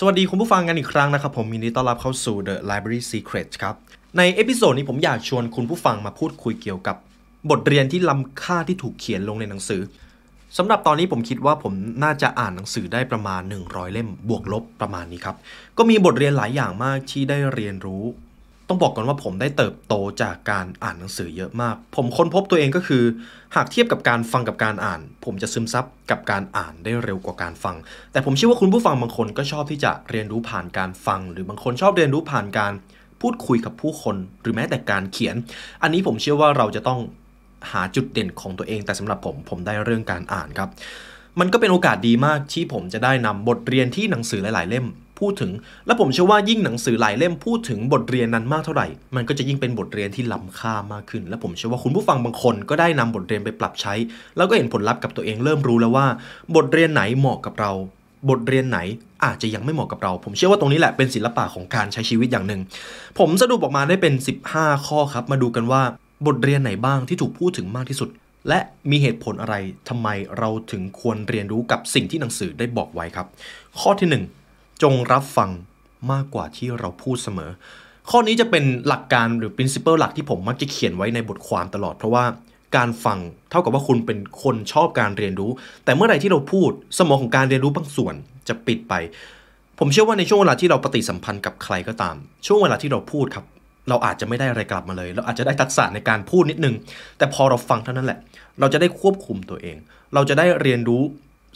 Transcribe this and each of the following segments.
สวัสดีคุณผู้ฟังกันอีกครั้งนะครับ ผมยินดีต้อนรับเข้าสู่ The Library Secret ครับ ใน episode นี้ผมอยากชวนคุณผู้ฟังมาพูดคุยเกี่ยวกับบทเรียนที่ล้ำค่าที่ถูกเขียนลงในหนังสือสำหรับตอนนี้ผมคิดว่าผมน่าจะอ่านหนังสือได้ประมาณ 100 เล่มบวกลบประมาณนี้ครับ ก็มีบทเรียนหลายอย่างมากที่ได้เรียนรู้ ต้องบอกก่อนว่าผมได้เติบโตจากการอ่านหนังสือเยอะมาก ผมค้นพบตัวเองก็คือ หากเทียบกับการฟังกับการอ่าน ผมจะซึมซับกับการอ่านได้เร็วกว่าการฟัง แต่ผมเชื่อว่าคุณผู้ฟังบางคนก็ชอบที่จะเรียนรู้ผ่านการฟัง หรือบางคนชอบเรียนรู้ผ่านการพูดคุยกับผู้คนหรือแม้แต่การเขียน อันนี้ผมเชื่อว่าเราจะต้องหาจุดเด่นของตัวเอง แต่สำหรับผมผมได้เรื่องการอ่านครับ มันก็เป็นโอกาสดีมากที่ผมจะได้นำบทเรียนที่หนังสือหลาย ๆ เล่ม พูดถึง และผมเชื่อว่ายิ่งหนังสือหลายเล่มพูดถึงบทเรียนนั้นมากเท่าไหร่ มันก็จะยิ่งเป็นบทเรียนที่ล้ำค่ามากขึ้น และผมเชื่อว่าคุณผู้ฟังบางคนก็ได้นำบทเรียนไปปรับใช้ แล้วก็เห็นผลลัพธ์กับตัวเองเริ่มรู้แล้วว่า บทเรียนไหนเหมาะกับเรา บทเรียนไหนอาจจะยังไม่เหมาะกับเรา ผมเชื่อว่าตรงนี้แหละเป็นศิลปะของการใช้ชีวิตอย่างหนึ่ง ผมสรุปออกมาได้เป็น 15 ข้อครับ มาดูกันว่า บทเรียนไหนบ้างที่ถูกพูดถึงมากที่สุด และมีเหตุผลอะไรทำไมเราถึงควรเรียนรู้กับสิ่งที่หนังสือได้บอกไว้ครับ ข้อที่ 1 จงรับฟังมากกว่าที่เราพูดเสมอ ข้อนี้จะเป็นหลักการหรือ principle หลักที่ผมมักจะเขียนไว้ในบทความตลอด เพราะว่าการฟังเท่ากับว่าคุณเป็นคนชอบการเรียนรู้ แต่เมื่อไหร่ที่เราพูด สมองของการเรียนรู้บางส่วนจะปิดไป ผมเชื่อว่าในช่วงเวลาที่เราปฏิสัมพันธ์กับใครก็ตาม ช่วงเวลาที่เราพูดครับเราอาจจะไม่ได้อะไรกลับมาเลย เราอาจจะได้ทักษะในการพูดนิดนึง แต่พอเราฟังเท่านั้นแหละ เราจะได้ควบคุมตัวเอง เราจะได้เรียนรู้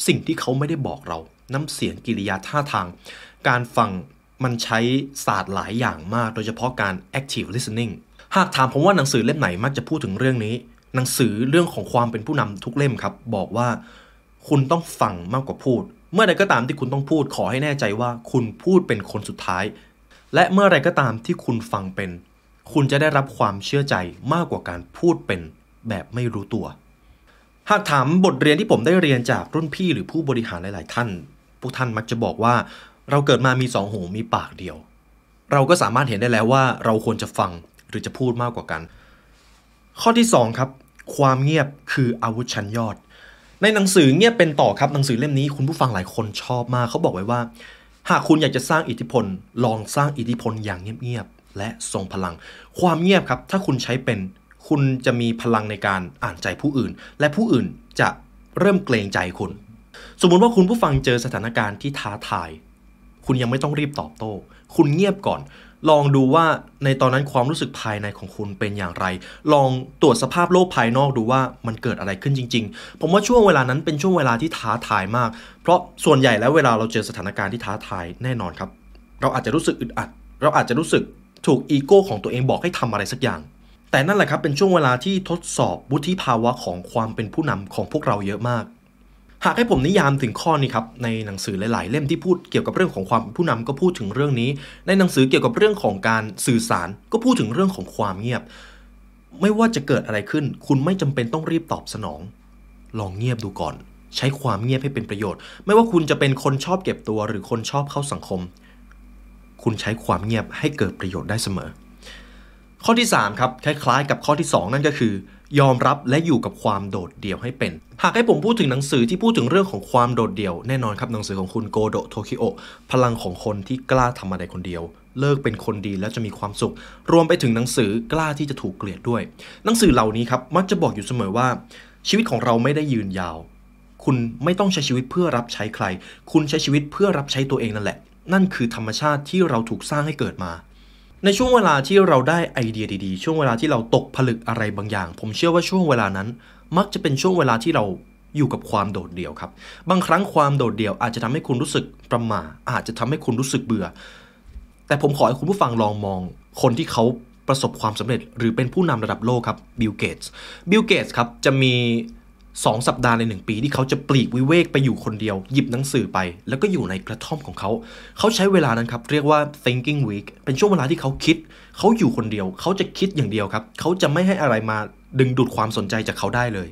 สิ่งที่เขาไม่ได้บอกเรา น้ำเสียงกิริยาท่าทาง การฟังมันใช้ศาสตร์หลายอย่างมาก โดยเฉพาะการ active listening หากถามผมว่าหนังสือเล่มไหนมักจะพูดถึงเรื่องนี้ หนังสือเรื่องของความเป็นผู้นำทุกเล่มครับ บอกว่า คุณต้องฟังมากกว่าพูด เมื่อใดก็ตามที่คุณต้องพูดขอให้แน่ใจว่า คุณพูดเป็นคนสุดท้าย และเมื่อไรก็ตามที่คุณฟังเป็น คุณจะได้รับความเชื่อใจมากกว่าการพูดเป็นแบบไม่รู้ตัว หากถามบทเรียนที่ผมได้เรียนจากรุ่นพี่หรือผู้บริหารหลาย ๆ ท่าน พวกท่านมักจะบอกว่า เราเกิดมามีสองหูมีปากเดียว เราก็สามารถเห็นได้แล้วว่าเราควรจะฟังหรือจะพูดมากกว่ากัน ข้อที่ 2 ครับ ความเงียบคืออาวุธชั้นยอด ในหนังสือเงียบเป็นต่อครับหนังสือเล่มนี้คุณผู้ฟังหลายคนชอบมากเขาบอกไว้ว่า หากคุณอยากจะสร้างอิทธิพล ลองสร้างอิทธิพลอย่างเงียบ ๆ และทรงพลัง ความเงียบครับ ถ้าคุณใช้เป็น คุณจะมีพลังในการอ่านใจผู้อื่น และผู้อื่นจะเริ่มเกรงใจคุณ สมมุติว่าคุณผู้ฟังเจอสถานการณ์ที่ท้าทาย คุณยังไม่ต้องรีบตอบโต้ คุณเงียบก่อน ลองดูว่าในตอนนั้นความรู้สึกภายในของคุณเป็นอย่างไร ลองตรวจสภาพโลกภายนอกดูว่ามันเกิดอะไรขึ้นจริง ๆ ผมว่าช่วงเวลานั้นเป็นช่วงเวลาที่ท้าทายมาก เพราะส่วนใหญ่แล้วเวลาเราเจอสถานการณ์ที่ท้าทายแน่นอนครับ เราอาจจะรู้สึกอึดอัด เราอาจจะรู้สึกถูกอีโก้ของตัวเองบอกให้ทำอะไรสักอย่าง แต่นั่นแหละครับเป็นช่วงเวลาที่ทดสอบวุฒิภาวะของความเป็นผู้นำของพวกเราเยอะมาก หากให้ผมนิยามถึงข้อนี้ครับในหนังสือหลาย ๆ เล่มที่พูดเกี่ยวกับเรื่องของความเป็นผู้นำก็พูดถึงเรื่องนี้ ในหนังสือเกี่ยวกับเรื่องของการสื่อสารก็พูดถึงเรื่องของความเงียบ ไม่ว่าจะเกิดอะไรขึ้น คุณไม่จำเป็นต้องรีบตอบสนอง ลองเงียบดูก่อน ใช้ความเงียบให้เป็นประโยชน์ ไม่ว่าคุณจะเป็นคนชอบเก็บตัวหรือคนชอบเข้าสังคม คุณใช้ความเงียบให้เกิดประโยชน์ได้เสมอ ข้อที่ 3 ครับ คล้ายๆ กับข้อที่ 2 นั่นก็คือ ยอมรับและอยู่กับความโดดเดี่ยวให้เป็น หากให้ผมพูดถึงหนังสือที่พูดถึงเรื่องของความโดดเดี่ยว แน่นอนครับหนังสือของคุณโกโดโทคิโอพลังของคนที่กล้าทำอะไรคนเดียว เลิกเป็นคนดีแล้วจะมีความสุข รวมไปถึงหนังสือกล้าที่จะถูกเกลียดด้วย หนังสือเหล่านี้ครับมักจะบอกอยู่เสมอว่า ชีวิตของเราไม่ได้ยืนยาว คุณไม่ต้องใช้ชีวิตเพื่อรับใช้ใคร คุณใช้ชีวิตเพื่อรับใช้ตัวเองนั่นแหละ นั่นคือธรรมชาติที่เราถูกสร้างให้เกิดมา ในช่วงเวลาที่เราได้ไอเดียดีๆ ช่วงเวลาที่เราตกผลึกอะไรบางอย่าง ผมเชื่อว่าช่วงเวลานั้น มักจะเป็นช่วงเวลาที่เราอยู่กับความโดดเดี่ยวครับ บางครั้งความโดดเดี่ยวอาจจะทำให้คุณรู้สึกประหม่าอาจจะทำให้คุณรู้สึกเบื่อ แต่ผมขอให้คุณผู้ฟังลองมอง คนที่เขาประสบความสำเร็จ หรือเป็นผู้นำระดับโลกครับบิลเกตส์บิลเกตส์ครับจะมี 2 สัปดาห์ใน 1 ปีที่เขาจะปลีกวิเวกไปอยู่คนเดียว หยิบหนังสือไป แล้วก็อยู่ในกระท่อมของเขา เขาใช้เวลานั้นครับ เรียกว่า thinking week เป็นช่วงเวลาที่เขาคิด เขาอยู่คนเดียว เขาจะคิดอย่างเดียวครับ เขาจะไม่ให้อะไรมาดึงดูดความสนใจจากเขาได้เลย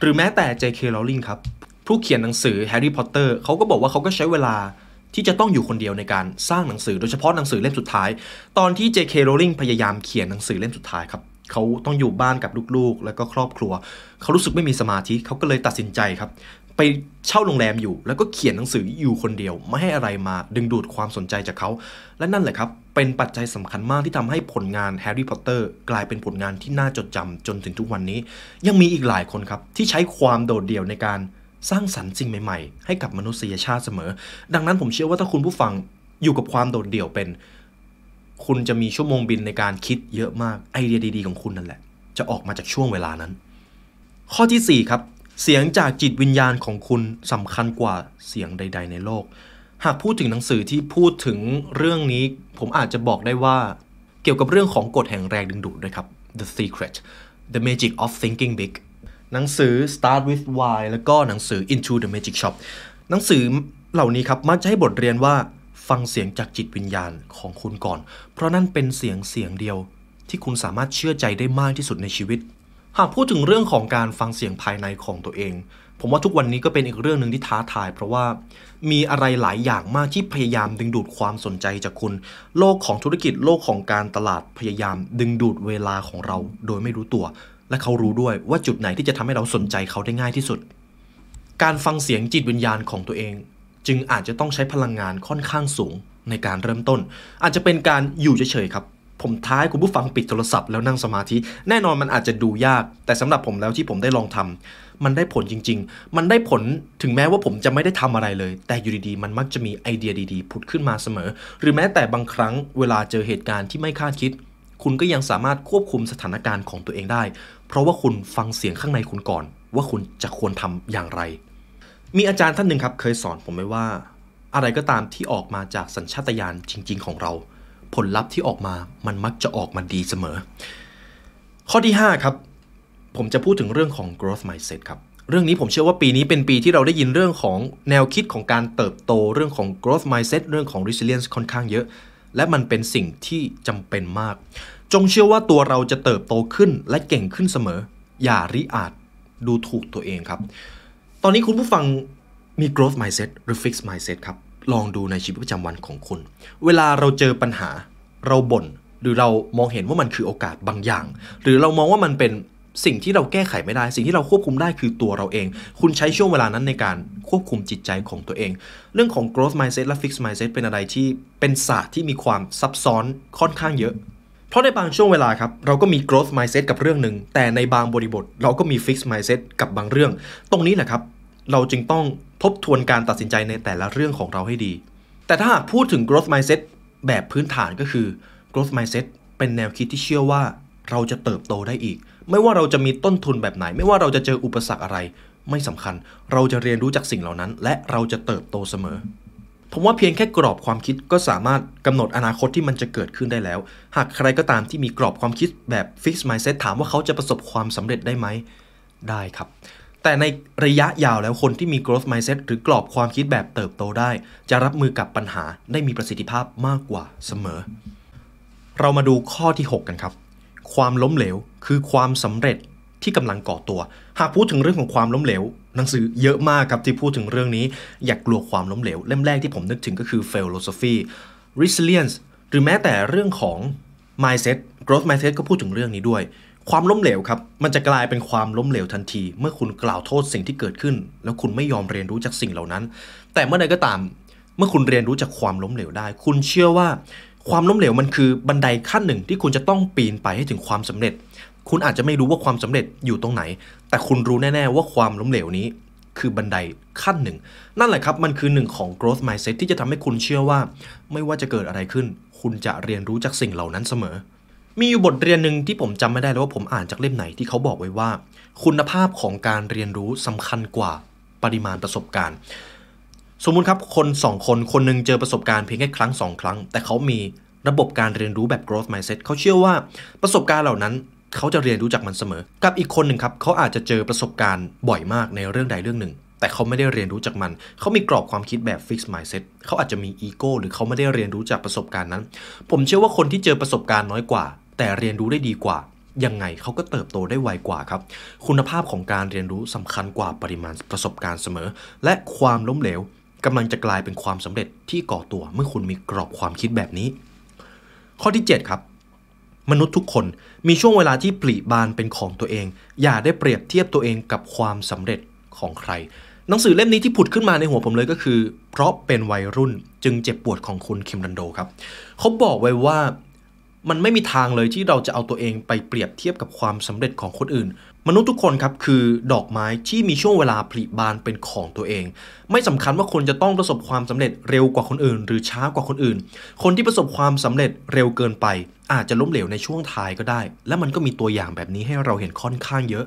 หรือแม้แต่ J.K. Rowling ครับ ผู้เขียนหนังสือ Harry Potter เขาก็บอกว่าเขาก็ใช้เวลาที่จะต้องอยู่คนเดียวในการสร้างหนังสือ โดยเฉพาะหนังสือเล่มสุดท้าย ตอนที่ J.K. Rowling พยายามเขียนหนังสือเล่มสุดท้ายครับ เขาต้องอยู่บ้านกับลูกๆ แล้วก็ครอบครัว เขารู้สึกไม่มีสมาธิเขาก็เลยตัดสินใจครับ ไปเช่าโรงแรมอยู่ แล้วก็เขียนหนังสืออยู่คนเดียว ไม่ให้อะไรมาดึงดูดความสนใจจากเขา และนั่นแหละครับ เป็นปัจจัยสำคัญมากที่ทำให้ผลงาน Harry Potter กลายเป็นผลงานที่น่าจดจำจนถึงทุกวันนี้ ยังมีอีกหลายคนครับที่ใช้ความโดดเดี่ยวในการสร้างสรรค์สิ่งใหม่ ๆ ให้กับมนุษยชาติเสมอ ดังนั้นผมเชื่อว่าถ้าคุณผู้ฟังอยู่กับความโดดเดี่ยวเป็น คุณจะมีชั่วโมงบินในการคิดเยอะมากไอเดียดีๆของคุณนั่นแหละ จะออกมาจากช่วงเวลานั้น ข้อที่ 4 ครับ เสียงจากจิตวิญญาณของคุณสำคัญกว่าเสียงใด ๆ ในโลก หากพูดถึงหนังสือที่พูดถึงเรื่องนี้ ผมอาจจะบอกได้ว่า เกี่ยวกับเรื่องของกฎแห่งแรงดึงดูดด้วยครับ The Secret The Magic of Thinking Big หนังสือ Start with Why แล้วก็หนังสือ Into the Magic Shop หนังสือเหล่านี้ครับมักจะให้บทเรียนว่า ฟังเสียงจากจิตวิญญาณของคุณก่อน เพราะนั่นเป็นเสียงเสียงเดียว ที่คุณสามารถเชื่อใจได้มากที่สุดในชีวิต หากพูดถึงเรื่องของการฟังเสียงภายในของตัวเอง ผมว่าทุกวันนี้ก็เป็นอีกเรื่องหนึ่งที่ท้าทาย เพราะว่ามีอะไรหลายอย่างมากที่พยายามดึงดูดความสนใจจากคุณ โลกของธุรกิจโลกของการตลาดพยายามดึงดูดเวลาของเรา โดยไม่รู้ตัว และเขารู้ด้วยว่าจุดไหนที่จะทำให้เราสนใจเขาได้ง่ายที่สุด การฟังเสียงจิตวิญญาณของตัวเอง จึงอาจจะต้องใช้พลังงานค่อนข้างสูงในการเริ่มต้น อาจจะเป็นการอยู่เฉยๆครับ ผมท้ายคุณผู้ฟังปิดโทรศัพท์แล้วนั่งสมาธิ แน่นอนมันอาจจะดูยาก แต่สำหรับผมแล้วที่ผมได้ลองทำมันได้ผลจริง ๆ มันได้ผลถึงแม้ว่าผมจะไม่ได้ทำอะไรเลย แต่อยู่ดีๆ มันมักจะมีไอเดียดีๆ ผุดขึ้นมาเสมอ หรือแม้แต่บางครั้งเวลาเจอเหตุการณ์ที่ไม่คาดคิด คุณก็ยังสามารถควบคุมสถานการณ์ของตัวเองได้ เพราะว่าคุณฟังเสียงข้างในคุณก่อน ว่าคุณจะควรทำอย่างไร มีอาจารย์ท่านหนึ่งครับเคยสอนผมไว้ว่า อะไรก็ตามที่ออกมาจากสัญชาตญาณจริง ๆ ของเรา ผลลัพธ์ที่ออกมามันมักจะออกมาดีเสมอ ข้อที่ 5 ครับ ผมจะพูดถึงเรื่องของ growth mindset ครับเรื่องนี้ผมเชื่อว่าปีนี้เป็นปีที่เราได้ยินเรื่องของแนวคิดของการเติบโตเรื่องของ growth mindset เรื่องของ resilience ค่อนข้างเยอะ และมันเป็นสิ่งที่จำเป็นมาก จงเชื่อว่าตัวเราจะเติบโตขึ้นและเก่งขึ้นเสมอ อย่าริอาจดูถูกตัวเองครับ ตอนนี้คุณผู้ฟังมี growth mindset หรือ fixed mindset ครับ ลองดูในชีวิตประจำวันของคุณ เวลาเราเจอปัญหา เราบน่น หรือเรามองเห็นว่ามันคือโอกาสบางอย่าง หรือเรามองว่ามันเป็นสิ่งที่เราแก้ไขไม่ได้ สิ่งที่เราควบคุมได้คือตัวเราเอง คุณใช้ช่วงเวลานั้นในการควบคุมจิตใจของตัวเอง เรื่องของ growth mindset และ fixed mindset เป็นอะไรที่เป็นศาสตร์ที่มีความซับซ้อนค่อนข้างเยอะ เพราะในบางช่วงเวลาครับ เราก็มี growth mindset กับเรื่องหนึ่ง แต่ในบางบริบท เราก็มี fixed mindset กับบางเรื่อง ตรงนี้แหละครับ เราจึงต้องทบทวนการตัดสินใจในแต่ละเรื่องของเราให้ดี แต่ถ้าหากพูดถึง growth mindset แบบพื้นฐานก็คือ growth mindset เป็นแนวคิดที่เชื่อว่าเราจะเติบโตได้อีก ไม่ว่าเราจะมีต้นทุนแบบไหน ไม่ว่าเราจะเจออุปสรรคอะไร ไม่สำคัญ เราจะเรียนรู้จากสิ่งเหล่านั้น และเราจะเติบโตเสมอ ผมว่าเพียงแค่กรอบความคิดก็สามารถกำหนดอนาคตที่มันจะเกิดขึ้นได้แล้ว หากใครก็ตามที่มีกรอบความคิดแบบ fixed mindset ถามว่าเขาจะประสบความสำเร็จได้ไหม ได้ครับ แต่ในระยะยาวแล้วคนที่มี growth mindset หรือกรอบความคิดแบบเติบโตได้ จะรับมือกับปัญหาได้มีประสิทธิภาพมากกว่าเสมอ เรามาดูข้อที่ 6 กันครับ ความล้มเหลวคือความสำเร็จ ที่กำลังก่อตัว หากพูดถึงเรื่องของความล้มเหลว หนังสือเยอะมากครับที่พูดถึงเรื่องนี้ อย่ากกลัวความล้มเหลว เล่มแรกที่ผมนึกถึงก็คือ philosophy resilience หรือแม้แต่เรื่องของ mindset growth mindset ก็พูดถึงเรื่องนี้ด้วย ความล้มเหลวครับ มันจะกลายเป็นความล้มเหลวทันที เมื่อคุณกล่าวโทษสิ่งที่เกิดขึ้น แล้วคุณไม่ยอมเรียนรู้จากสิ่งเหล่านั้น แต่เมื่อใดก็ตาม เมื่อคุณเรียนรู้จากความล้มเหลวได้ คุณเชื่อว่าความล้มเหลวมันคือบันไดขั้นหนึ่งที่คุณจะต้องปีนไปให้ถึงความสำเร็จ คุณอาจจะไม่รู้ว่าความสำเร็จอยู่ตรงไหน แต่คุณรู้แน่ๆว่าความล้มเหลวนี้ คือบันไดขั้นหนึ่ง นั่นแหละครับ มันคือหนึ่งของ growth mindset ที่จะทำให้คุณเชื่อว่า ไม่ว่าจะเกิดอะไรขึ้น คุณจะเรียนรู้จากสิ่งเหล่านั้นเสมอ มีอยู่บทเรียนหนึ่งที่ผมจำไม่ได้แล้วว่าผมอ่านจากเล่มไหนที่เขาบอกไว้ว่า คุณภาพของการเรียนรู้สำคัญกว่าปริมาณประสบการณ์ สมมุติครับคนสองคนคนหนึงเจอประสบการณ์เพียงแค่ครั้งสองครั้ง แต่เขามีระบบการเรียนรู้แบบ growth mindset เขาเชื่อว่าประสบการณ์เหล่านั้น เขาจะเรียนรู้จากมันเสมอ กับอีกคนหนึ่งครับเขาอาจจะเจอประสบการณ์บ่อยมากในเรื่องใดเรื่องหนึ่ง แต่เขาไม่ได้เรียนรู้จากมัน เขามีกรอบความคิดแบบ fixed mindset เขาอาจจะมีอีโก้หรือเขาไม่ได้เรียนรู้จากประสบการณ์นั้น ผมเชื่อว่าคนที่เจอประสบการณ์น้อยกว่า แต่เรียนรู้ได้ดีกว่ายังไงเขาก็เติบโตได้ไวกว่าครับ คุณภาพของการเรียนรู้สำคัญกว่าปริมาณประสบการณ์เสมอ และความล้มเหลวกำลังจะกลายเป็นความสำเร็จที่ก่อตัวเมื่อคุณมีกรอบความคิดแบบนี้ ข้อที่ 7 ครับ มนุษย์ทุกคน มีช่วงเวลาที่ปลีบานเป็นของตัวเอง อย่าได้เปรียบเทียบตัวเองกับความสำเร็จของใคร หนังสือเล่มนี้ที่ผุดขึ้นมาในหัวผมเลยก็คือ เพราะเป็นวัยรุ่นจึงเจ็บปวดของคุณคิมรันโดครับเขาบอกไว้ว่า มันไม่มีทางเลยที่เราจะเอาตัวเองไปเปรียบเทียบกับความสำเร็จของคนอื่น มนุษย์ทุกคนครับคือดอกไม้ที่มีช่วงเวลาผลิบานเป็นของตัวเอง ไม่สำคัญว่าคนจะต้องประสบความสำเร็จเร็วกว่าคนอื่น หรือช้ากว่าคนอื่น คนที่ประสบความสำเร็จเร็วเกินไป อาจจะล้มเหลวในช่วงท้ายก็ได้ และมันก็มีตัวอย่างแบบนี้ให้เราเห็นค่อนข้างเยอะ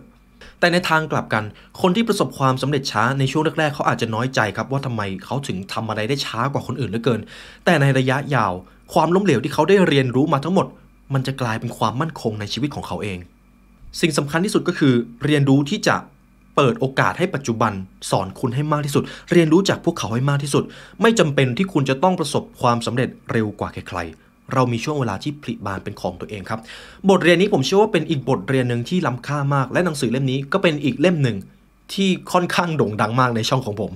แต่ในทางกลับกัน คนที่ประสบความสำเร็จช้าในช่วงแรกๆ เขาอาจจะน้อยใจครับว่าทำไมเขาถึงทำอะไรได้ช้ากว่าคนอื่นเหลือเกิน แต่ในระยะยาว ความล้มเหลวที่เขาได้เรียนรู้มาทั้งหมด มันจะกลายเป็นความมั่นคงในชีวิตของเขาเอง สิ่งสำคัญที่สุดก็คือ เรียนรู้ที่จะเปิดโอกาสให้ปัจจุบันสอนคุณให้มากที่สุด เรียนรู้จากพวกเขาให้มากที่สุด ไม่จำเป็นที่คุณจะต้องประสบความสำเร็จเร็วกว่าใครๆเรามีช่วงเวลาที่ผลิบานเป็นของตัวเองครับ บทเรียนนี้ผมเชื่อว่าเป็นอีกบทเรียนหนึ่งที่ล้ำค่ามาก และหนังสือเล่มนี้ก็เป็นอีกเล่มหนึ่งที่ค่อนข้างโด่งดังมากในช่องของผม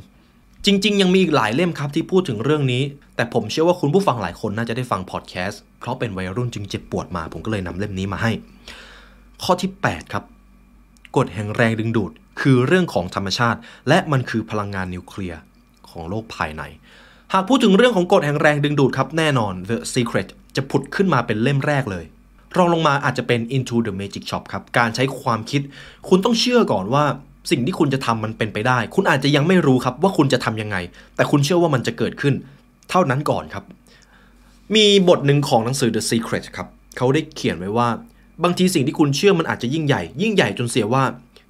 จริง ๆ ยังมีอีกหลายเล่มครับที่พูดถึงเรื่องนี้ แต่ผมเชื่อว่าคุณผู้ฟังหลายคนน่าจะได้ฟังพอดแคสต์เพราะเป็นวัยรุ่นจึงเจ็บปวดมา ผมก็เลยนำเล่มนี้มาให้ ข้อที่ 8 ครับกฎแห่งแรงดึงดูด คือเรื่องของธรรมชาติ และมันคือพลังงานนิวเคลียร์ของโลกภายใน หากพูดถึงเรื่องของกฎแห่งแรงดึงดูดครับแน่นอน The Secret จะผุดขึ้นมาเป็นเล่มแรกเลย รองลงมาอาจจะเป็น Into the Magic Shop ครับการใช้ความคิด คุณต้องเชื่อก่อนว่า สิ่งที่คุณจะทำมันเป็นไปได้ คุณอาจจะยังไม่รู้ครับว่าคุณจะทํำยังไง แต่คุณเชื่อว่ามันจะเกิดขึ้น เท่านั้นก่อนครับ มีบทหนึ่งของหนังสือ The Secret ครับเขาได้เขียนไว้ว่า บางทีสิ่งที่คุณเชื่อมันอาจจะยิ่งใหญ่ ยิ่งใหญ่จนเสียว่า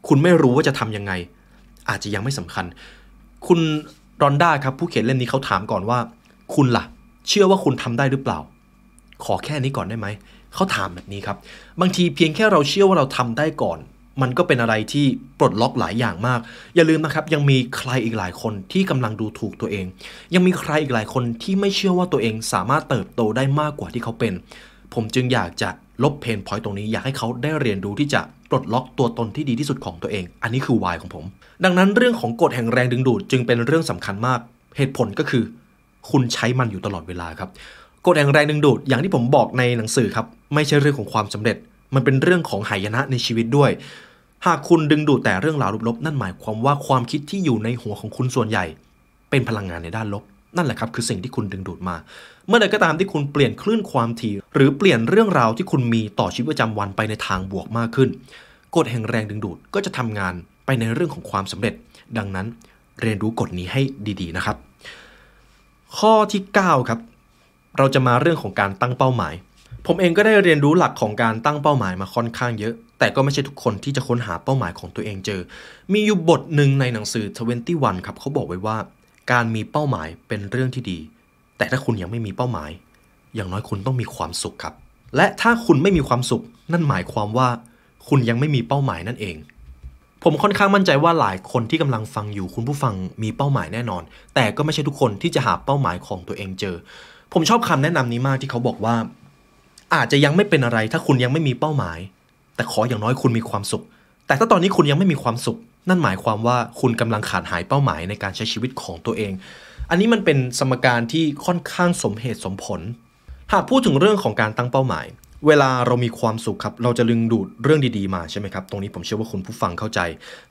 คุณไม่รู้ว่าจะทํำยังไง อาจจะยังไม่สำคัญ คุณรอนด้าครับผู้เขียนเล่มนี้เขาถามก่อนว่า คุณละ่ะ เชื่อว่าคุณทำได้หรือเปล่า ขอแค่นี้ก่อนได้ไหมเขาถามแบบนี้ครับ บางทีเพียงแค่เราเชื่อว่าเราทำได้ก่อน มันก็เป็นอะไรที่ปลดล็อกหลายอย่างมาก อย่าลืมนะครับ ยังมีใครอีกหลายคนที่กำลังดูถูกตัวเอง ยังมีใครอีกหลายคนที่ไม่เชื่อว่าตัวเองสามารถเติบโตได้มากกว่าที่เขาเป็น ผมจึงอยากจะลบเพนพอยต์ตรงนี้อยากให้เขาได้เรียนรู้ที่จะปลดล็อกตัวตนที่ดีที่สุดของตัวเอง อันนี้คือวายของผม ดังนั้นเรื่องของกฎแห่งแรงดึงดูดจึงเป็นเรื่องสำคัญมาก เหตุผลก็คือ คุณใช้มันอยู่ตลอดเวลาครับกฎแห่งแรงดึงดูดอย่างที่ผมบอกในหนังสือครับ ไม่ใช่เรื่องของความสำเร็จ มันเป็นเรื่องของหายนะในชีวิตด้วย หากคุณดึงดูดแต่เรื่องราวลบๆนั่นหมายความว่าความคิดที่อยู่ในหัวของคุณส่วนใหญ่ เป็นพลังงานในด้านลบ นั่นแหละครับคือสิ่งที่คุณดึงดูดมา เมื่อใดก็ตามที่คุณเปลี่ยนคลื่นความถี่ หรือเปลี่ยนเรื่องราวที่คุณมีต่อชีวิตประจำวันไปในทางบวกมากขึ้นกฎแห่งแรงดึงดูดก็จะทำงานไปในเรื่องของความสำเร็จ ดังนั้นเรียนรู้กฎนี้ให้ดีๆนะครับ ข้อที่ 9 ครับ เราจะมาเรื่องของการตั้งเป้าหมาย ผมเองก็ได้เรียนรู้หลักของการตั้งเป้าหมายมาค่อนข้างเยอะ แต่ก็ไม่ใช่ทุกคนที่จะค้นหาเป้าหมายของตัวเองเจอ มีอยู่บทหนึ่งในหนังสือ 21 ครับเขาบอกไว้ว่า การมีเป้าหมายเป็นเรื่องที่ดี แต่ถ้าคุณยังไม่มีเป้าหมาย อย่างน้อยคุณต้องมีความสุขครับ และถ้าคุณไม่มีความสุข นั่นหมายความว่า คุณยังไม่มีเป้าหมายนั่นเอง ผมค่อนข้างมั่นใจว่าหลายคนที่กำลังฟังอยู่คุณผู้ฟังมีเป้าหมายแน่นอน แต่ก็ไม่ใช่ทุกคนที่จะหาเป้าหมายของตัวเองเจอ ผมชอบคำแนะนำนี้มากที่เขาบอกว่า อาจจะยังไม่เป็นอะไร ถ้าคุณยังไม่มีเป้าหมาย แต่ขออย่างน้อยคุณมีความสุข แต่ถ้าตอนนี้คุณยังไม่มีความสุข นั่นหมายความว่าคุณกำลังขาดหายเป้าหมายในการใช้ชีวิตของตัวเอง อันนี้มันเป็นสมการที่ค่อนข้างสมเหตุสมผล หากพูดถึงเรื่องของการตั้งเป้าหมาย เวลาเรามีความสุขครับ เราจะดึงดูดเรื่องดีๆมาใช่ไหมครับ ตรงนี้ผมเชื่อว่าคุณผู้ฟังเข้าใจ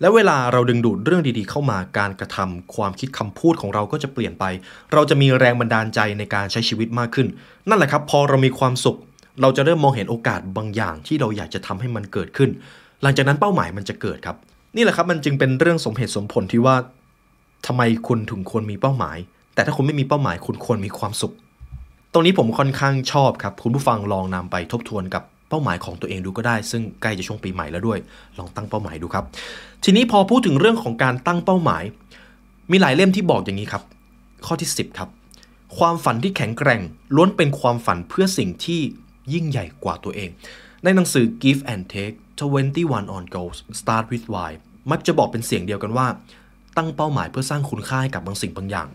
และเวลาเราดึงดูดเรื่องดีๆ เข้ามา การกระทำความคิดคำพูดของเราก็จะเปลี่ยนไป เราจะมีแรงบันดาลใจในการใช้ชีวิตมากขึ้น นั่นแหละครับ พอเรามีความสุข เราจะเริ่มมองเห็นโอกาสบางอย่างที่เราอยากจะทำให้มันเกิดขึ้น หลังจากนั้นเป้าหมายมันจะเกิดครับ นี่แหละครับมันจึงเป็นเรื่องสมเหตุสมผลที่ว่าทำไมคุณถึงควรมีเป้าหมาย แต่ถ้าคุณไม่มีเป้าหมายคุณควรมีความสุข ตรงนี้ผมค่อนข้างชอบครับ คุณผู้ฟังลองนำไปทบทวนกับเป้าหมายของตัวเองดูก็ได้ ซึ่งใกล้จะช่วงปีใหม่แล้วด้วย ลองตั้งเป้าหมายดูครับ ทีนี้พอพูดถึงเรื่องของการตั้งเป้าหมาย มีหลายเล่มที่บอกอย่างนี้ครับ ข้อที่ 10 ครับ ความฝันที่แข็งแกร่งล้วนเป็นความฝันเพื่อสิ่งที่ ยิ่งใหญ่กว่าตัวเอง ในหนังสือ Give and Take 21 on Goals Start with Why มักจะบอกเป็นเสียงเดียวกันว่า ตั้งเป้าหมายเพื่อสร้างคุณค่าให้กับบางสิ่งบางอย่าง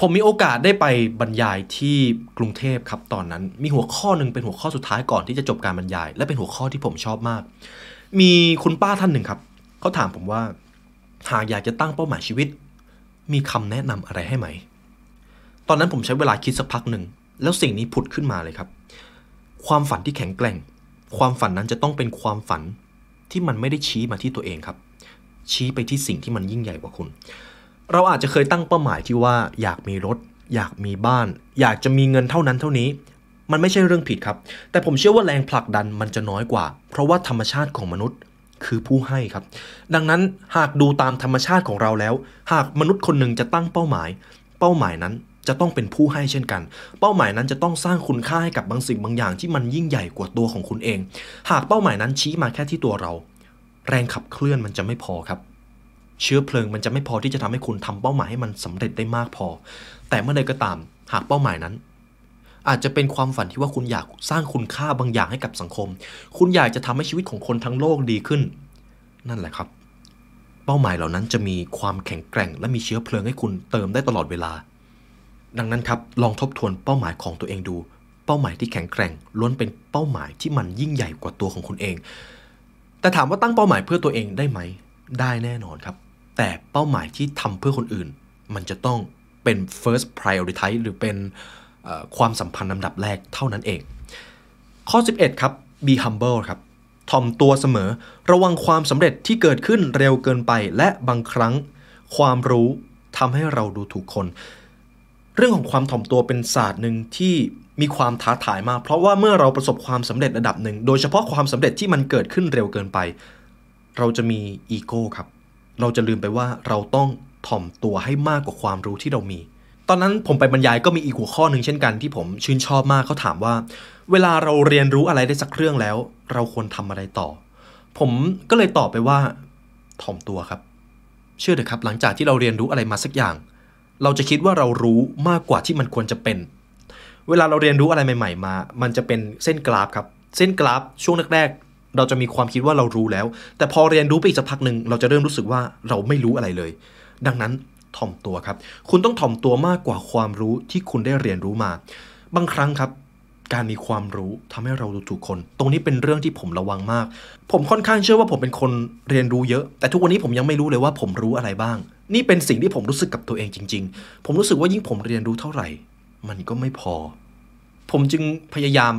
ผมมีโอกาสได้ไปบรรยายที่กรุงเทพครับตอนนั้น มีหัวข้อหนึ่งเป็นหัวข้อสุดท้ายก่อนที่จะจบการบรรยาย และเป็นหัวข้อที่ผมชอบมาก มีคุณป้าท่านหนึ่งครับเขาถามผมว่าหากอยากจะตั้งเป้าหมายชีวิต มีคำแนะนำอะไรให้ไหม ตอนนั้นผมใช้เวลาคิดสักพักหนึ่ง แล้วสิ่งนี้ผุดขึ้นมาเลยครับ ความฝันที่แข็งแกร่ง ความฝันนั้นจะต้องเป็นความฝันที่มันไม่ได้ชี้มาที่ตัวเองครับ ชี้ไปที่สิ่งที่มันยิ่งใหญ่กว่าคุณ เราอาจจะเคยตั้งเป้าหมายที่ว่าอยากมีรถ อยากมีบ้าน อยากจะมีเงินเท่านั้นเท่านี้ มันไม่ใช่เรื่องผิดครับ แต่ผมเชื่อว่าแรงผลักดันมันจะน้อยกว่า เพราะว่าธรรมชาติของมนุษย์คือผู้ให้ครับ ดังนั้นหากดูตามธรรมชาติของเราแล้ว หากมนุษย์คนหนึ่งจะตั้งเป้าหมาย เป้าหมายนั้น จะต้องเป็นผู้ให้เช่นกัน เป้าหมายนั้นจะต้องสร้างคุณค่าให้กับบางสิ่งบางอย่างที่มันยิ่งใหญ่กว่าตัวของคุณเอง หากเป้าหมายนั้นชี้มาแค่ที่ตัวเรา แรงขับเคลื่อนมันจะไม่พอครับ เชื้อเพลิงมันจะไม่พอที่จะทำให้คุณทำเป้าหมายให้มันสำเร็จได้มากพอ แต่เมื่อใดก็ตาม หากเป้าหมายนั้น อาจจะเป็นความฝันที่ว่าคุณอยากสร้างคุณค่าบางอย่างให้กับสังคม คุณอยากจะทำให้ชีวิตของคนทั้งโลกดีขึ้น นั่นแหละครับ เป้าหมายเหล่านั้นจะมีความแข็งแกร่ง และมีเชื้อเพลิงให้คุณเติมได้ตลอดเวลา ดังนั้นครับลองทบทวนเป้าหมายของตัวเองดู เป้าหมายที่แข็งแกร่งล้วนเป็นเป้าหมายที่มันยิ่งใหญ่กว่าตัวของคุณเอง แต่ถามว่าตั้งเป้าหมายเพื่อตัวเองได้ไหม ได้แน่นอนครับ แต่เป้าหมายที่ทำเพื่อคนอื่น มันจะต้องเป็น first priority หรือเป็นความสัมพันธ์ลำดับแรกเท่านั้นเอง ข้อ 11 ครับ be humble ครับถ่อมตัวเสมอ ระวังความสำเร็จที่เกิดขึ้นเร็วเกินไป และบางครั้งความรู้ทำให้เราดูถูกคน เรื่องของความถ่อมตัวเป็นศาสตร์หนึ่งที่มีความท้าทายมาก เพราะว่าเมื่อเราประสบความสำเร็จระดับหนึ่ง โดยเฉพาะความสำเร็จที่มันเกิดขึ้นเร็วเกินไป เราจะมีอีโก้ครับ เราจะลืมไปว่าเราต้องถ่อมตัวให้มากกว่าความรู้ที่เรามี ตอนนั้นผมไปบรรยายก็มีอีกหัวข้อหนึ่งเช่นกันที่ผมชื่นชอบมากเขาถามว่า เวลาเราเรียนรู้อะไรได้สักเรื่องแล้ว เราควรทำอะไรต่อ ผมก็เลยตอบไปว่าถ่อมตัวครับ เชื่อเถอะครับ หลังจากที่เราเรียนรู้อะไรมาสักอย่าง เราจะคิดว่าเรารู้มากกว่าที่มันควรจะเป็น เวลาเราเรียนรู้อะไรใหม่ ๆ มา มันจะเป็นเส้นกราฟครับ เส้นกราฟช่วงแรกๆ เราจะมีความคิดว่าเรารู้แล้ว แต่พอเรียนรู้ไปอีกสักพักหนึ่งเราจะเริ่มรู้สึกว่าเราไม่รู้อะไรเลย ดังนั้นถ่อมตัวครับ คุณต้องถ่อมตัวมากกว่าความรู้ที่คุณได้เรียนรู้มา บางครั้งครับ การมีความรู้ทำให้เราดูถูกคน ตรงนี้เป็นเรื่องที่ผมระวังมาก ผมค่อนข้างเชื่อว่าผมเป็นคนเรียนรู้เยอะ แต่ทุกวันนี้ผมยังไม่รู้เลยว่าผมรู้อะไรบ้าง นี่เป็นสิ่งที่ผมรู้สึกกับตัวเองจริง ๆ ผมรู้สึกว่ายิ่งผมเรียนรู้เท่าไหร่ มันก็ไม่พอ ผมจึงพยายาม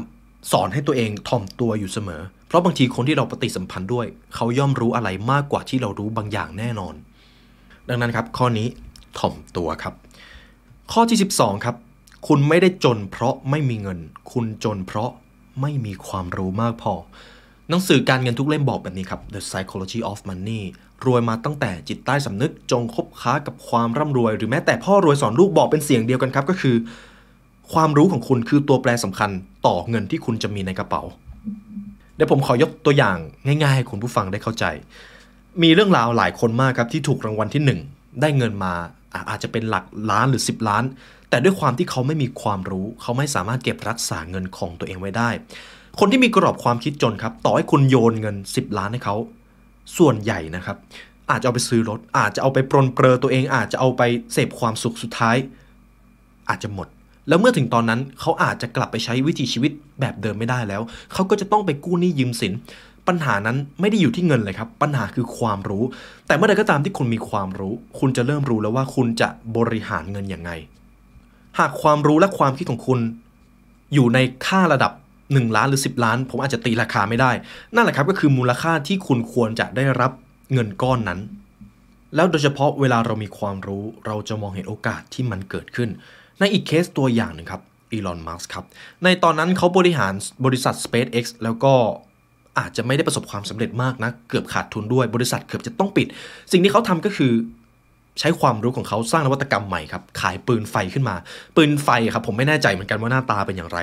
สอนให้ตัวเองถ่อมตัวอยู่เสมอ เพราะบางทีคนที่เราปฏิสัมพันธ์ด้วย เขาย่อมรู้อะไรมากกว่าที่เรารู้บางอย่างแน่นอน ดังนั้นครับ ข้อนี้ถ่อมตัวครับ ข้อที่ 12 ครับ คุณไม่ได้จนเพราะไม่มีเงิน คุณจนเพราะไม่มีความรู้มากพอ หนังสือการเงินทุกเล่มบอกแบบนี้ครับ The Psychology of Money รวยมาตั้งแต่จิตใต้สำนึกจงคบค้ากับความร่ำรวย หรือแม้แต่พ่อรวยสอนลูกบอกเป็นเสียงเดียวกันครับ ก็คือ ความรู้ของคุณคือตัวแปรสำคัญต่อเงินที่คุณจะมีในกระเป๋าเดี๋ยวผมขอยกตัวอย่างง่ายๆ ให้คุณผู้ฟังได้เข้าใจ มีเรื่องราวหลายคนมากครับที่ถูกรางวัลที่ 1 ได้เงินมาอาจจะเป็นหลักล้านหรือ 10 ล้าน แต่ด้วยความที่เขาไม่มีความรู้ เขาไม่สามารถเก็บรักษาเงินของตัวเองไว้ได้ คนที่มีกรอบความคิดจนครับ ต่อให้คุณโยนเงิน 10 ล้านให้เขา ส่วนใหญ่นะครับ อาจจะเอาไปซื้อรถ อาจจะเอาไปปรนเปรอตัวเอง อาจจะเอาไปเสพความสุขสุดท้าย อาจจะหมด แล้วเมื่อถึงตอนนั้นเขาอาจจะกลับไปใช้วิถีชีวิตแบบเดิมไม่ได้แล้ว เขาก็จะต้องไปกู้หนี้ยืมสินปัญหานั้นไม่ได้อยู่ที่เงินเลยครับ ปัญหาคือความรู้ แต่เมื่อใดก็ตามที่คุณมีความรู้ คุณจะเริ่มรู้แล้วว่าคุณจะบริหารเงินอย่างไง หากความรู้และความคิดของคุณ อยู่ในค่าระดับ 1 ล้านหรือ 10 ล้าน ผมอาจจะตีราคาไม่ได้ นั่นแหละครับก็คือมูลค่าที่คุณควรจะได้รับเงินก้อนนั้น แล้วโดยเฉพาะเวลาเรามีความรู้เราจะมองเห็นโอกาสที่มันเกิดขึ้น ในอีกเคสตัวอย่างหนึ่งครับอีลอน มัสครับ ในตอนนั้นเขาบริหารบริษัท SpaceX แล้วก็อาจจะไม่ได้ประสบความสำเร็จมากนะ เกือบขาดทุนด้วย บริษัทเกือบจะต้องปิด สิ่งที่เขาทำก็คือ ใช้ความรู้ของเขาสร้างนวัตกรรมใหม่ครับขายปืนไฟขึ้นมา ปืนไฟครับผมไม่แน่ใจเหมือนกันว่าหน้าตาเป็นอย่างไร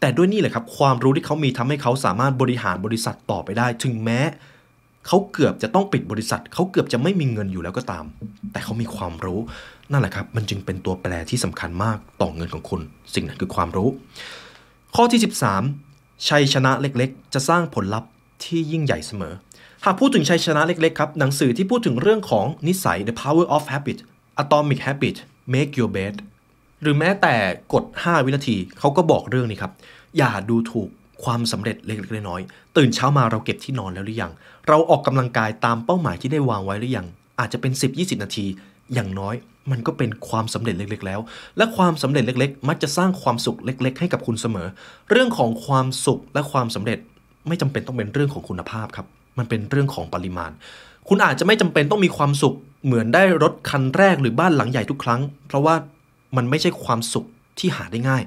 แต่ด้วยนี่แหละครับความรู้ที่เขามีทำให้เขาสามารถบริหารบริษัทต่อไปได้ ถึงแม้เขาเกือบจะต้องปิดบริษัท เขาเกือบจะไม่มีเงินอยู่แล้วก็ตาม แต่เขามีความรู้นั่นแหละครับมันจึงเป็นตัวแปรที่สำคัญมากต่อเงินของคุณ สิ่งนั้นคือความรู้ ข้อที่ 13 ชัยชนะเล็กๆ จะสร้างผลลัพธ์ที่ยิ่งใหญ่เสมอ หากพูดถึงชัยชนะเล็กๆครับ หนังสือที่พูดถึงเรื่องของนิสัย The Power of Habit Atomic Habit Make Your Bed หรือแม้แต่กฎ 5 วินาทีเขาก็บอกเรื่องนี้ครับ อย่าดูถูกความสำเร็จเล็กๆน้อยๆตื่นเช้ามาเราเก็บที่นอนแล้วหรือยัง เราออกกำลังกายตามเป้าหมายที่ได้วางไว้หรือยัง อาจจะเป็น 10-20 นาที อย่างน้อย มันก็เป็นความสำเร็จเล็กๆ แล้ว และความสำเร็จเล็ก ๆ มักจะสร้างความสุขเล็ก ๆ ให้กับคุณเสมอ เรื่องของความสุขและความสำเร็จไม่จำเป็นต้องเป็นเรื่องของคุณภาพครับ มันเป็นเรื่องของปริมาณ คุณอาจจะไม่จำเป็นต้องมีความสุขเหมือนได้รถคันแรกหรือบ้านหลังใหญ่ทุกครั้ง เพราะว่ามันไม่ใช่ความสุขที่หาได้ง่าย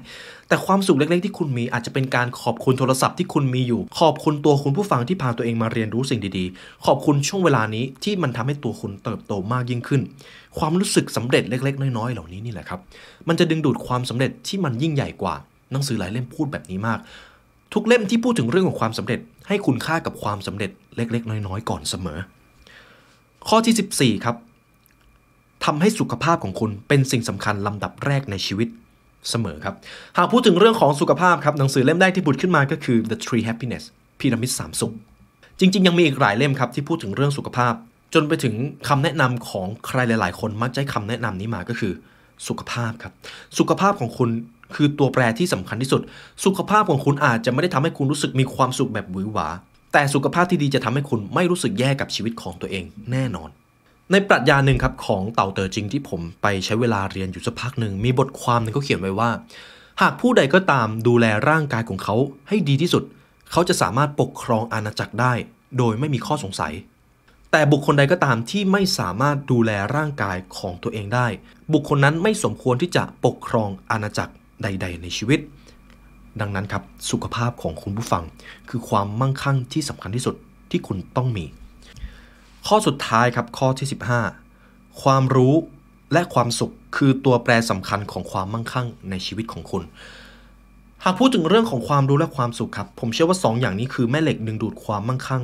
แต่ความสุขเล็กๆ ที่คุณมีอาจจะเป็นการขอบคุณโทรศัพท์ที่คุณมีอยู่ ขอบคุณตัวคุณผู้ฟังที่พาตัวเองมาเรียนรู้สิ่งดีๆ ขอบคุณช่วงเวลานี้ที่มันทำให้ตัวคุณเติบโตมากยิ่งขึ้น ความรู้สึกสำเร็จเล็ก ๆ น้อยๆ เหล่านี้นี่แหละครับ มันจะดึงดูดความสำเร็จที่มันยิ่งใหญ่กว่าหนังสือหลายเล่มพูดแบบนี้มาก ทุกเล่มที่พูดถึงเรื่องของความสำเร็จ ให้คุณค่ากับความสำเร็จเล็ก ๆ น้อยๆ ก่อนเสมอ ข้อที่ 14 ครับทำให้สุขภาพของคุณเป็นสิ่งสำคัญลำดับแรกในชีวิตเสมอครับ หากพูดถึงเรื่องของสุขภาพครับหนังสือเล่มแรกที่บุดขึ้นมาก็คือ The Three Happiness พีระมิดสามสุข จริง ๆ ยังมีอีกหลายเล่มครับที่พูดถึงเรื่องสุขภาพ จนไปถึงคำแนะนำของใครหลาย ๆ คนมักใช้คำแนะนำนี้มาก็คือ สุขภาพครับ สุขภาพของคุณ คือตัวแปรที่สำคัญที่สุด สุขภาพของคุณอาจจะไม่ได้ทำให้คุณรู้สึกมีความสุขแบบหวือหวา แต่สุขภาพที่ดีจะทำให้คุณไม่รู้สึกแย่กับชีวิตของตัวเองแน่นอน ในปรัชญาหนึ่งครับของเต่าเตอจริงที่ผมไปใช้เวลาเรียนอยู่สักพักหนึ่งมีบทความหนึ่งเขาเขียนไว้ว่า หากผู้ใดก็ตามดูแลร่างกายของเขาให้ดีที่สุด เขาจะสามารถปกครองอาณาจักรได้ โดยไม่มีข้อสงสัยแต่บุคคลใดก็ตามที่ไม่สามารถดูแลร่างกายของตัวเองได้ บุคคลนั้นไม่สมควรที่จะปกครองอาณาจักร ใด ๆ ในชีวิต ดังนั้นครับสุขภาพของคุณผู้ฟัง คือความมั่งคั่งที่สำคัญที่สุดที่คุณต้องมี ข้อสุดท้ายครับข้อที่ 15 ความรู้และความสุขคือตัวแปรสำคัญของความมั่งคั่งในชีวิตของคุณหากพูดถึงเรื่องของความรู้และความสุขครับ ผมเชื่อว่า 2ออย่างนี้คือแม่เหล็กดึงดูดความมั่งคั่ง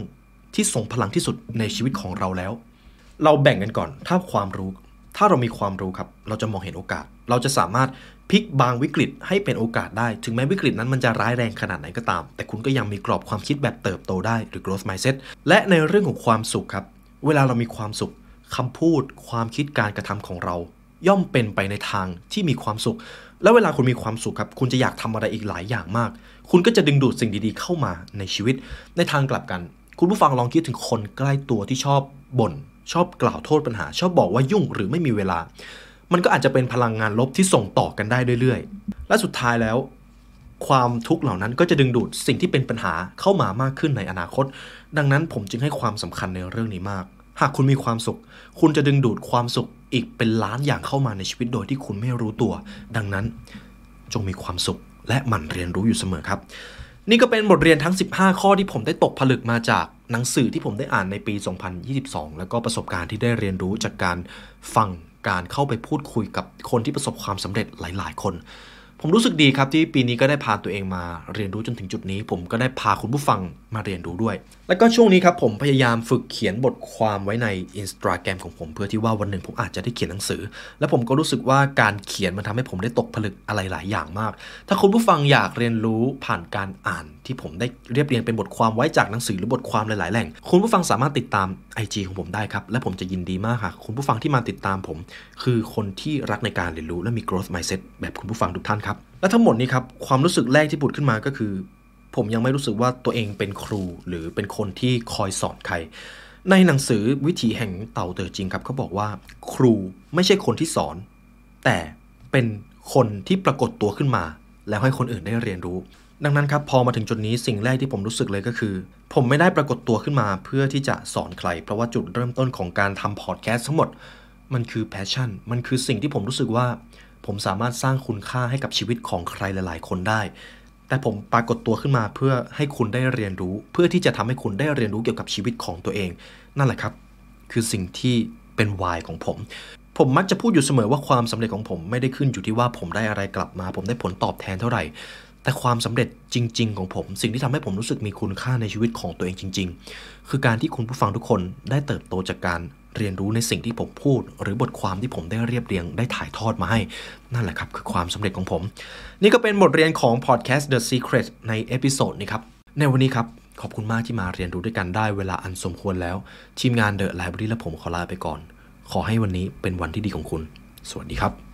ที่ส่งพลังที่สุดในชีวิตของเราแล้ว เราแบ่งกันก่อน ถ้าความรู้ ถ้าเรามีความรู้ครับ เราจะมองเห็นโอกาส เราจะสามารถพลิกบางวิกฤตให้เป็นโอกาสได้ ถึงแม้วิกฤตนั้นมันจะร้ายแรงขนาดไหนก็ตาม แต่คุณก็ยังมีกรอบความคิดแบบเติบโตได้หรือ growth mindset และในเรื่องของความสุขครับ เวลาเรามีความสุขคำพูด ความคิดการกระทำของเรา ย่อมเป็นไปในทางที่มีความสุข แล้วเวลาคุณมีความสุขครับ คุณจะอยากทำอะไรอีกหลายอย่างมาก คุณก็จะดึงดูดสิ่งดีๆ เข้ามาในชีวิต ในทางกลับกัน คุณผู้ฟังลองคิดถึงคนใกล้ตัวที่ชอบบ่นชอบกล่าวโทษปัญหา ชอบบอกว่ายุ่งหรือไม่มีเวลา มันก็อาจจะเป็นพลังงานลบที่ส่งต่อกันได้เรื่อยๆ และสุดท้ายแล้ว ความทุกข์เหล่านั้นก็จะดึงดูดสิ่งที่เป็นปัญหาเข้ามามากขึ้นในอนาคต ดังนั้นผมจึงให้ความสำคัญในเรื่องนี้มาก หากคุณมีความสุข คุณจะดึงดูดความสุขอีกเป็นล้านอย่างเข้ามาในชีวิตโดยที่คุณไม่รู้ตัว ดังนั้นจงมีความสุขและหมั่นเรียนรู้อยู่เสมอครับ นี่ก็เป็นบทเรียนทั้ง 15 ข้อที่ผมได้ตกผลึกมาจากหนังสือที่ผมได้อ่านในปี 2022 แล้วก็ประสบการณ์ที่ได้เรียนรู้จากการฟัง การเข้าไปพูดคุยกับคนที่ประสบความสำเร็จหลาย ๆ คน ผมรู้สึกดีครับที่ปีนี้ก็ได้พาตัวเองมาเรียนรู้จนถึงจุดนี้ ผมก็ได้พาคุณผู้ฟังมาเรียนรู้ด้วย แล้วก็ช่วงนี้ครับผมพยายามฝึกเขียนบทความไว้ใน Instagram ของผม เพื่อที่ว่าวันหนึ่งผมอาจจะได้เขียนหนังสือ และผมก็รู้สึกว่าการเขียนมันทำให้ผมได้ตกผลึกอะไรหลายอย่างมาก ถ้าคุณผู้ฟังอยากเรียนรู้ผ่านการอ่าน ที่ผมได้เรียบเรียงเป็นบทความไว้จากหนังสือหรือบทความหลาย ๆ แหล่ง คุณผู้ฟังสามารถติดตาม IG ของผมได้ครับ และผมจะยินดีมากค่ะคุณผู้ฟังที่มาติดตามผม คือคนที่รักในการเรียนรู้และมี growth mindset แบบคุณผู้ฟังทุกท่านครับและทั้งหมดนี้ครับความรู้สึกแรกที่ปุดขึ้นมาก็คือ ผมยังไม่รู้สึกว่าตัวเองเป็นครูหรือเป็นคนที่คอยสอนใคร ในหนังสือวิถีแห่งเต่าเตอจริงครับเขาบอกว่า ครูไม่ใช่คนที่สอน แต่เป็นคนที่ปรากฏตัวขึ้นมา แล้วให้คนอื่นได้เรียนรู้ ดังนั้นครับพอมาถึงจุดนี้สิ่งแรกที่ผมรู้สึกเลยก็คือ ผมไม่ได้ปรากฏตัวขึ้นมาเพื่อที่จะสอนใคร เพราะว่าจุดเริ่มต้นของการทำพอดแคสต์ทั้งหมด มันคือ passion มันคือสิ่งที่ผมรู้สึกว่า ผมสามารถสร้างคุณค่าให้กับชีวิตของใครหลาย ๆ คนได้ แต่ผมปรากฏตัวขึ้นมาเพื่อให้คุณได้เรียนรู้ เพื่อที่จะทำให้คุณได้เรียนรู้เกี่ยวกับชีวิตของตัวเอง นั่นแหละครับ คือสิ่งที่เป็น why ของผม ผมมักจะพูดอยู่เสมอว่าความสำเร็จของผมไม่ได้ขึ้นอยู่ที่ว่าผมได้อะไรกลับมา ผมได้ผลตอบแทนเท่าไหร่ แต่ความสำเร็จจริง ๆ ของผม สิ่งที่ทำให้ผมรู้สึกมีคุณค่าในชีวิตของตัวเองจริง ๆ คือการที่คุณผู้ฟังทุกคนได้เติบโตจากการ เรียนรู้ในสิ่งที่ผมพูด หรือบทความที่ผมได้เรียบเรียงได้ถ่ายทอดมาให้ นั่นแหละครับคือความสำเร็จของผม นี่ก็เป็นบทเรียนของพอดแคสต์ The Secret ใน episode นี้ครับ ในวันนี้ครับขอบคุณมากที่มาเรียนรู้ด้วยกันได้เวลาอันสมควรแล้ว ทีมงาน The Library และผมขอลาไปก่อน ขอให้วันนี้เป็นวันที่ดีของคุณ สวัสดีครับ